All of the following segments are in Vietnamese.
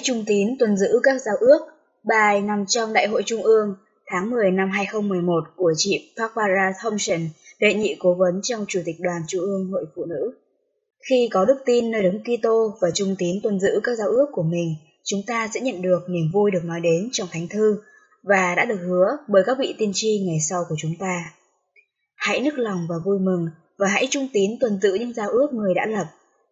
Hãy trung tín tuân giữ các giao ước, bài nằm trong Đại hội Trung ương tháng 10 năm 2011 của chị Barbara Thompson, đệ nhị cố vấn trong Chủ tịch Đoàn Trung ương Hội Phụ nữ. Khi có đức tin nơi đấng Kitô và trung tín tuân giữ các giao ước của mình, chúng ta sẽ nhận được niềm vui được nói đến trong Thánh Thư và đã được hứa bởi các vị tiên tri ngày sau của chúng ta. Hãy nức lòng và vui mừng và hãy trung tín tuân giữ những giao ước người đã lập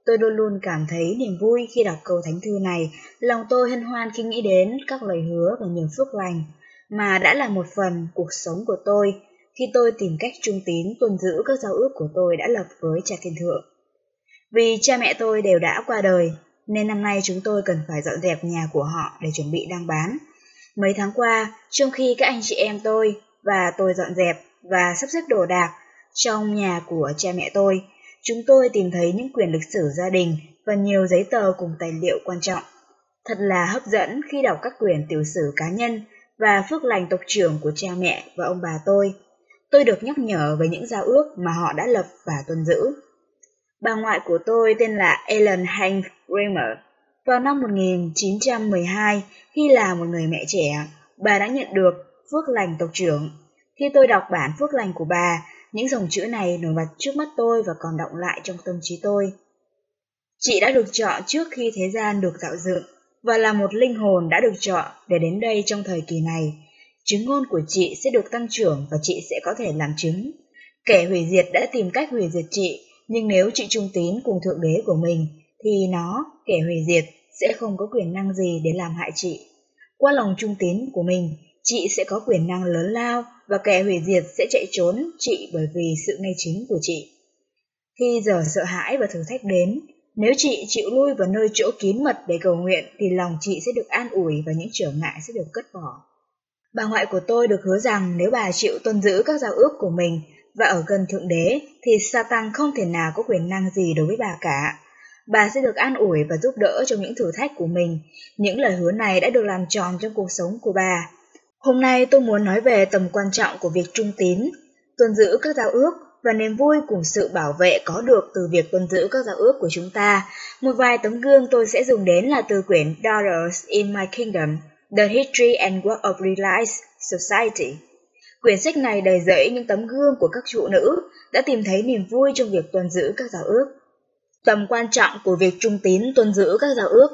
Tôi luôn luôn cảm thấy niềm vui khi đọc câu thánh thư này, lòng tôi hân hoan khi nghĩ đến các lời hứa và niềm phước lành, mà đã là một phần cuộc sống của tôi khi tôi tìm cách trung tín tuân giữ các giao ước của tôi đã lập với cha thiên thượng. Vì cha mẹ tôi đều đã qua đời, nên năm nay chúng tôi cần phải dọn dẹp nhà của họ để chuẩn bị đăng bán. Mấy tháng qua, trong khi các anh chị em tôi và tôi dọn dẹp và sắp xếp đồ đạc trong nhà của cha mẹ tôi, chúng tôi tìm thấy những quyển lịch sử gia đình và nhiều giấy tờ cùng tài liệu quan trọng. Thật là hấp dẫn khi đọc các quyển tiểu sử cá nhân và phước lành tộc trưởng của cha mẹ và ông bà tôi. Tôi được nhắc nhở về những giao ước mà họ đã lập và tuân giữ. Bà ngoại của tôi tên là Ellen Hank Kramer. Vào năm 1912, khi là một người mẹ trẻ, bà đã nhận được phước lành tộc trưởng. Khi tôi đọc bản phước lành của bà, những dòng chữ này nổi bật trước mắt tôi và còn động lại trong tâm trí tôi. Chị đã được chọn trước khi thế gian được tạo dựng và là một linh hồn đã được chọn để đến đây trong thời kỳ này. Chứng ngôn của chị sẽ được tăng trưởng và chị sẽ có thể làm chứng. Kẻ hủy diệt đã tìm cách hủy diệt chị, nhưng nếu chị trung tín cùng Thượng Đế của mình, thì nó, kẻ hủy diệt, sẽ không có quyền năng gì để làm hại chị. Qua lòng trung tín của mình, chị sẽ có quyền năng lớn lao và kẻ hủy diệt sẽ chạy trốn chị bởi vì sự ngay chính của chị. Khi giờ sợ hãi và thử thách đến, nếu chị chịu lui vào nơi chỗ kín mật để cầu nguyện thì lòng chị sẽ được an ủi và những trở ngại sẽ được cất bỏ. Bà ngoại của tôi được hứa rằng nếu bà chịu tuân giữ các giao ước của mình và ở gần Thượng Đế thì Satan không thể nào có quyền năng gì đối với bà cả. Bà sẽ được an ủi và giúp đỡ trong những thử thách của mình. Những lời hứa này đã được làm tròn trong cuộc sống của bà Hôm nay tôi muốn nói về tầm quan trọng của việc trung tín, tuân giữ các giao ước và niềm vui cùng sự bảo vệ có được từ việc tuân giữ các giao ước của chúng ta. Một vài tấm gương tôi sẽ dùng đến là từ quyển Daughters in My Kingdom, The History and Work of Realized Society. Quyển sách này đầy rẫy những tấm gương của các phụ nữ đã tìm thấy niềm vui trong việc tuân giữ các giao ước. Tầm quan trọng của việc trung tín tuân giữ các giao ước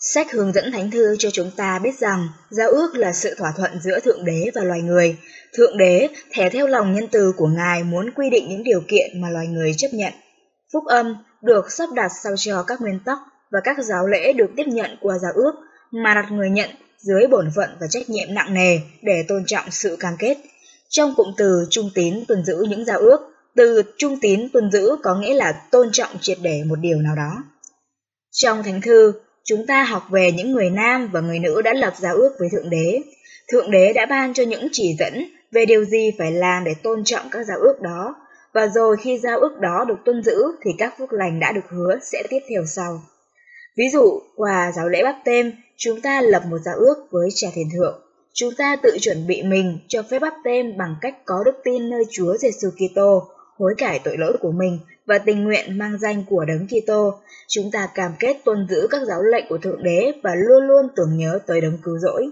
Sách hướng dẫn thánh thư cho chúng ta biết rằng giao ước là sự thỏa thuận giữa Thượng Đế và loài người. Thượng Đế, thể theo lòng nhân từ của Ngài muốn quy định những điều kiện mà loài người chấp nhận. Phúc âm được sắp đặt sao cho các nguyên tắc và các giáo lễ được tiếp nhận qua giao ước mà đặt người nhận dưới bổn phận và trách nhiệm nặng nề để tôn trọng sự cam kết. Trong cụm từ trung tín tuân giữ những giao ước, từ trung tín tuân giữ có nghĩa là tôn trọng triệt để một điều nào đó. Trong thánh thư, Chúng ta học về những người nam và người nữ đã lập giao ước với Thượng Đế. Thượng Đế đã ban cho những chỉ dẫn về điều gì phải làm để tôn trọng các giao ước đó, và rồi khi giao ước đó được tuân giữ thì các phước lành đã được hứa sẽ tiếp theo sau. Ví dụ, qua giáo lễ bắp tên, chúng ta lập một giao ước với cha thiền thượng. Chúng ta tự chuẩn bị mình cho phép bắp tên bằng cách có đức tin nơi Chúa Giêsu Kitô, hối cải tội lỗi của mình và tình nguyện mang danh của Đấng Kitô, chúng ta cam kết tuân giữ các giáo lệnh của Thượng Đế và luôn luôn tưởng nhớ tới Đấng cứu rỗi.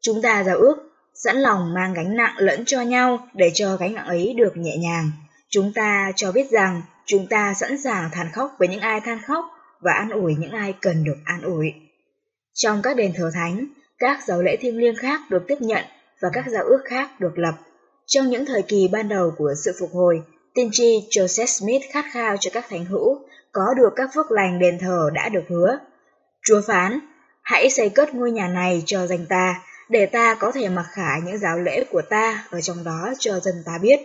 Chúng ta giao ước, sẵn lòng mang gánh nặng lẫn cho nhau để cho gánh nặng ấy được nhẹ nhàng. Chúng ta cho biết rằng chúng ta sẵn sàng than khóc với những ai than khóc và an ủi những ai cần được an ủi. Trong các đền thờ thánh, các giáo lễ thiêng liêng khác được tiếp nhận và các giao ước khác được lập. Trong những thời kỳ ban đầu của sự phục hồi, Tiên tri Joseph Smith khát khao cho các thánh hữu có được các phước lành đền thờ đã được hứa. Chúa phán, hãy xây cất ngôi nhà này cho danh ta, để ta có thể mặc khải những giáo lễ của ta ở trong đó cho dân ta biết.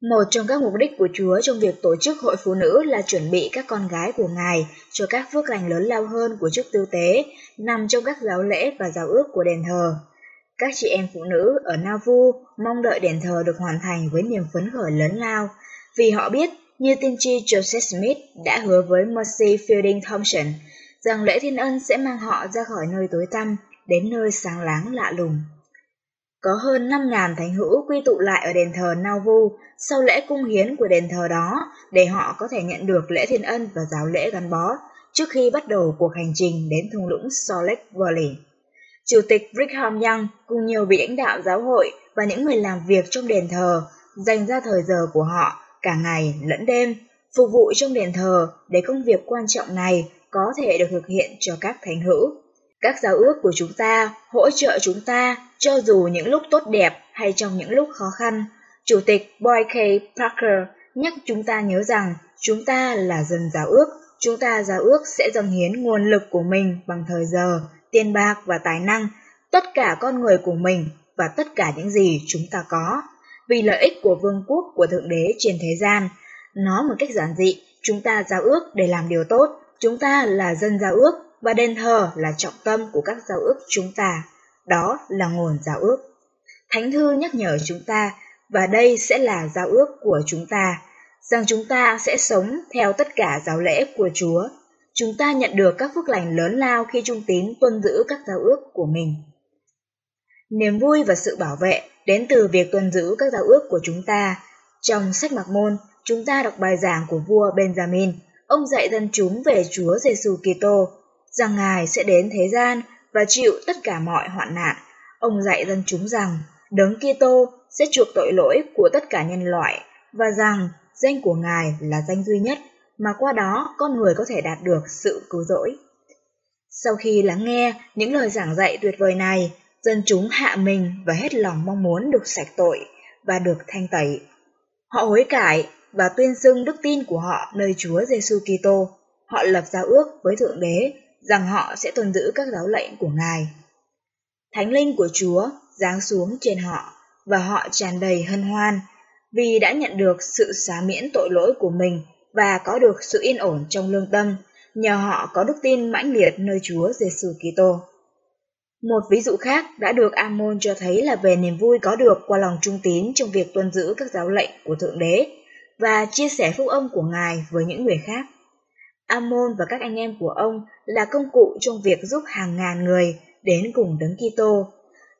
Một trong các mục đích của Chúa trong việc tổ chức hội phụ nữ là chuẩn bị các con gái của Ngài cho các phước lành lớn lao hơn của chức tư tế nằm trong các giáo lễ và giáo ước của đền thờ. Các chị em phụ nữ ở Nauvoo mong đợi đền thờ được hoàn thành với niềm phấn khởi lớn lao vì họ biết, như tiên tri Joseph Smith đã hứa với Mercy Fielding Thompson, rằng lễ thiên ân sẽ mang họ ra khỏi nơi tối tăm, đến nơi sáng láng lạ lùng. Có hơn 5.000 thánh hữu quy tụ lại ở đền thờ Nauvoo sau lễ cung hiến của đền thờ đó để họ có thể nhận được lễ thiên ân và giáo lễ gắn bó trước khi bắt đầu cuộc hành trình đến thung lũng Salt Lake Valley. Chủ tịch Brigham Young cùng nhiều vị lãnh đạo giáo hội và những người làm việc trong đền thờ dành ra thời giờ của họ cả ngày lẫn đêm phục vụ trong đền thờ để công việc quan trọng này có thể được thực hiện cho các thánh hữu. Các giáo ước của chúng ta hỗ trợ chúng ta cho dù những lúc tốt đẹp hay trong những lúc khó khăn. Chủ tịch Boy K. Parker nhắc chúng ta nhớ rằng chúng ta là dân giáo ước. Chúng ta giáo ước sẽ dâng hiến nguồn lực của mình bằng thời giờ, tiền bạc và tài năng, tất cả con người của mình và tất cả những gì chúng ta có. Vì lợi ích của vương quốc của Thượng Đế trên thế gian, nó một cách giản dị, chúng ta giao ước để làm điều tốt. Chúng ta là dân giao ước và đền thờ là trọng tâm của các giao ước chúng ta. Đó là nguồn giao ước. Thánh thư nhắc nhở chúng ta và đây sẽ là giao ước của chúng ta, rằng chúng ta sẽ sống theo tất cả giáo lễ của Chúa. Chúng ta nhận được các phước lành lớn lao khi trung tín tuân giữ các giao ước của mình. Niềm vui và sự bảo vệ đến từ việc tuân giữ các giao ước của chúng ta. Trong sách Mặc Môn, chúng ta đọc bài giảng của vua Benjamin. Ông dạy dân chúng về Chúa Giêsu Kitô, rằng Ngài sẽ đến thế gian và chịu tất cả mọi hoạn nạn. Ông dạy dân chúng rằng Đấng Kitô sẽ chuộc tội lỗi của tất cả nhân loại và rằng danh của Ngài là danh duy nhất mà qua đó con người có thể đạt được sự cứu rỗi. Sau khi lắng nghe những lời giảng dạy tuyệt vời này, dân chúng hạ mình và hết lòng mong muốn được sạch tội và được thanh tẩy. Họ hối cải và tuyên xưng đức tin của họ nơi Chúa Giêsu Kitô. Họ lập giao ước với Thượng Đế rằng họ sẽ tuân giữ các giáo lệnh của Ngài. Thánh linh của Chúa giáng xuống trên họ và họ tràn đầy hân hoan vì đã nhận được sự xá miễn tội lỗi của mình và có được sự yên ổn trong lương tâm, nhờ họ có đức tin mãnh liệt nơi Chúa Giêsu Kitô. Một ví dụ khác đã được Amon cho thấy là về niềm vui có được qua lòng trung tín trong việc tuân giữ các giáo lệnh của Thượng Đế và chia sẻ phúc âm của Ngài với những người khác. Amon và các anh em của ông là công cụ trong việc giúp hàng ngàn người đến cùng đấng Kitô.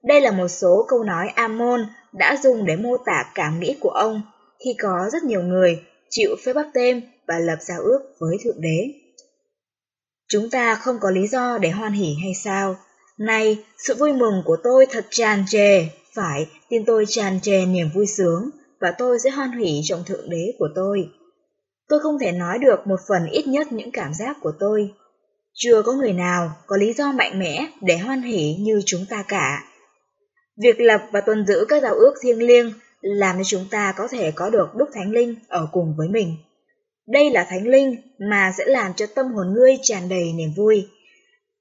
Đây là một số câu nói Amon đã dùng để mô tả cảm nghĩ của ông khi có rất nhiều người chịu phép bắp tên và lập giao ước với Thượng Đế. Chúng ta không có lý do để hoan hỉ hay sao? Nay, sự vui mừng của tôi thật tràn trề, phải, tin tôi tràn trề niềm vui sướng, và tôi sẽ hoan hỉ trong Thượng Đế của tôi. Tôi không thể nói được một phần ít nhất những cảm giác của tôi. Chưa có người nào có lý do mạnh mẽ để hoan hỉ như chúng ta cả. Việc lập và tuân giữ các giao ước thiêng liêng làm cho chúng ta có thể có được Đức Thánh Linh ở cùng với mình. Đây là Thánh Linh mà sẽ làm cho tâm hồn ngươi tràn đầy niềm vui.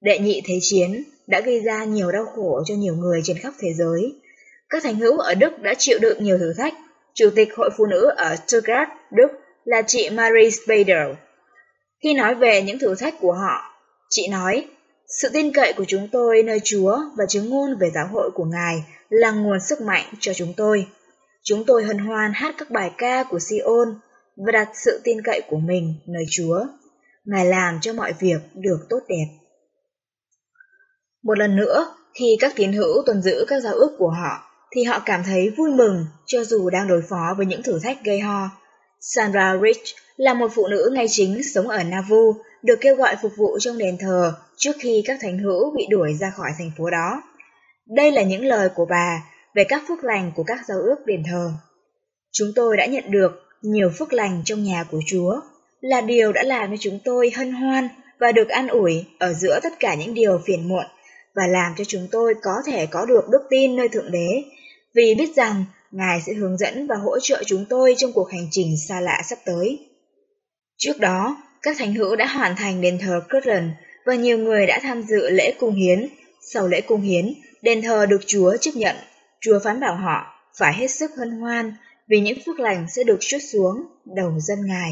Đệ nhị Thế Chiến đã gây ra nhiều đau khổ cho nhiều người trên khắp thế giới. Các thánh hữu ở Đức đã chịu đựng nhiều thử thách. Chủ tịch Hội Phụ nữ ở Stuttgart, Đức là chị Marie Spader. Khi nói về những thử thách của họ, chị nói, sự tin cậy của chúng tôi nơi Chúa và chứng ngôn về giáo hội của Ngài là nguồn sức mạnh cho chúng tôi. Chúng tôi hân hoan hát các bài ca của Sion và đặt sự tin cậy của mình nơi Chúa. Ngài làm cho mọi việc được tốt đẹp. Một lần nữa, khi các tín hữu tuân giữ các giao ước của họ, thì họ cảm thấy vui mừng cho dù đang đối phó với những thử thách gây ho. Sandra Rich là một phụ nữ ngay chính sống ở Nauvoo, được kêu gọi phục vụ trong đền thờ trước khi các thánh hữu bị đuổi ra khỏi thành phố đó. Đây là những lời của bà về các phước lành của các giao ước đền thờ. Chúng tôi đã nhận được nhiều phước lành trong nhà của Chúa, là điều đã làm cho chúng tôi hân hoan và được an ủi ở giữa tất cả những điều phiền muộn và làm cho chúng tôi có thể có được đức tin nơi Thượng Đế, vì biết rằng Ngài sẽ hướng dẫn và hỗ trợ chúng tôi trong cuộc hành trình xa lạ sắp tới. Trước đó, các thánh hữu đã hoàn thành đền thờ Kirtland và nhiều người đã tham dự lễ cung hiến. Sau lễ cung hiến, đền thờ được Chúa chấp nhận. Chúa phán bảo họ phải hết sức hân hoan vì những phước lành sẽ được chút xuống đầu dân Ngài.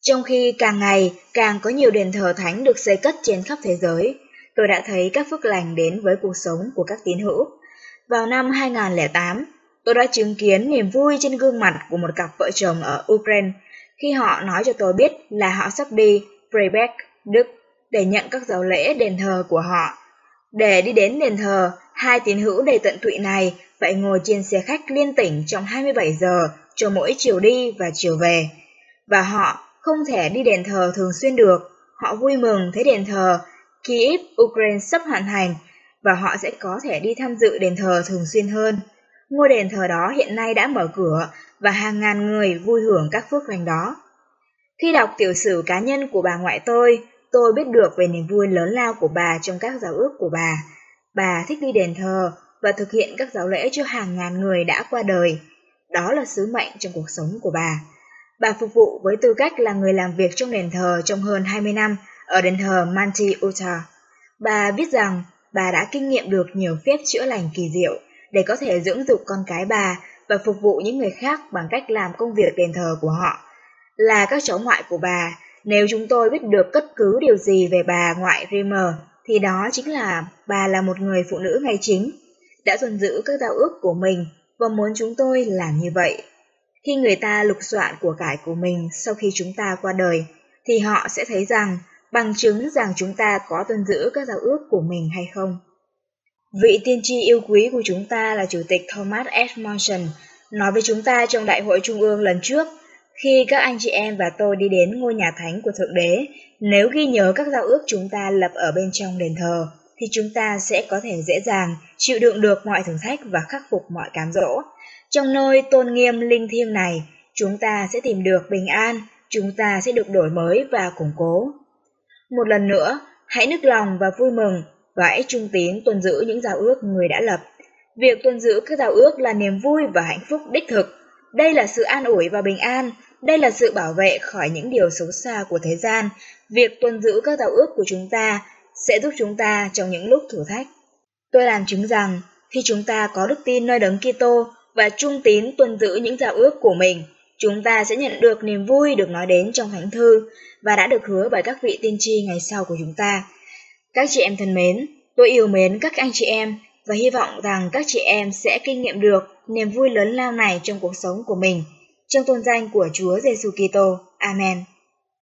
Trong khi càng ngày càng có nhiều đền thờ thánh được xây cất trên khắp thế giới, tôi đã thấy các phước lành đến với cuộc sống của các tín hữu. Vào năm 2008, tôi đã chứng kiến niềm vui trên gương mặt của một cặp vợ chồng ở Ukraine khi họ nói cho tôi biết là họ sắp đi Freiberg, Đức để nhận các dấu lễ đền thờ của họ. Để đi đến đền thờ, hai tín hữu đầy tận tụy này phải ngồi trên xe khách liên tỉnh trong 27 giờ cho mỗi chiều đi và chiều về. Và họ không thể đi đền thờ thường xuyên được. Họ vui mừng thấy đền thờ Kiev, Ukraine sắp hoàn thành và họ sẽ có thể đi tham dự đền thờ thường xuyên hơn. Ngôi đền thờ đó hiện nay đã mở cửa và hàng ngàn người vui hưởng các phước lành đó. Khi đọc tiểu sử cá nhân của bà ngoại tôi, tôi biết được về niềm vui lớn lao của bà trong các giáo ước của bà. Bà thích đi đền thờ và thực hiện các giáo lễ cho hàng ngàn người đã qua đời. Đó là sứ mệnh trong cuộc sống của bà. Bà phục vụ với tư cách là người làm việc trong đền thờ trong hơn 20 năm ở đền thờ Manti Utah. Bà biết rằng bà đã kinh nghiệm được nhiều phép chữa lành kỳ diệu để có thể dưỡng dục con cái bà và phục vụ những người khác bằng cách làm công việc đền thờ của họ. Là các cháu ngoại của bà, nếu chúng tôi biết được bất cứ điều gì về bà ngoại Rimmer, thì đó chính là bà là một người phụ nữ ngay chính, đã tuân giữ các giao ước của mình và muốn chúng tôi làm như vậy. Khi người ta lục soạn của cải của mình sau khi chúng ta qua đời, thì họ sẽ thấy rằng bằng chứng rằng chúng ta có tuân giữ các giao ước của mình hay không. Vị tiên tri yêu quý của chúng ta là Chủ tịch Thomas Edmondson nói với chúng ta trong Đại hội Trung ương lần trước, khi các anh chị em và tôi đi đến ngôi nhà thánh của Thượng Đế, nếu ghi nhớ các giao ước chúng ta lập ở bên trong đền thờ, thì chúng ta sẽ có thể dễ dàng chịu đựng được mọi thử thách và khắc phục mọi cám dỗ. Trong nơi tôn nghiêm linh thiêng này, chúng ta sẽ tìm được bình an, chúng ta sẽ được đổi mới và củng cố. Một lần nữa, hãy nức lòng và vui mừng và hãy trung tín tuân giữ những giao ước người đã lập. Việc tuân giữ các giao ước là niềm vui và hạnh phúc đích thực. Đây là sự an ủi và bình an, đây là sự bảo vệ khỏi những điều xấu xa của thế gian. Việc tuân giữ các giao ước của chúng ta sẽ giúp chúng ta trong những lúc thử thách. Tôi làm chứng rằng, khi chúng ta có đức tin nơi đấng Kitô và trung tín tuân giữ những giao ước của mình, chúng ta sẽ nhận được niềm vui được nói đến trong Thánh Thư và đã được hứa bởi các vị tiên tri ngày sau của chúng ta. Các chị em thân mến, tôi yêu mến các anh chị em và hy vọng rằng các chị em sẽ kinh nghiệm được niềm vui lớn lao này trong cuộc sống của mình. Trong tôn danh của Chúa Giêsu Kitô. Amen.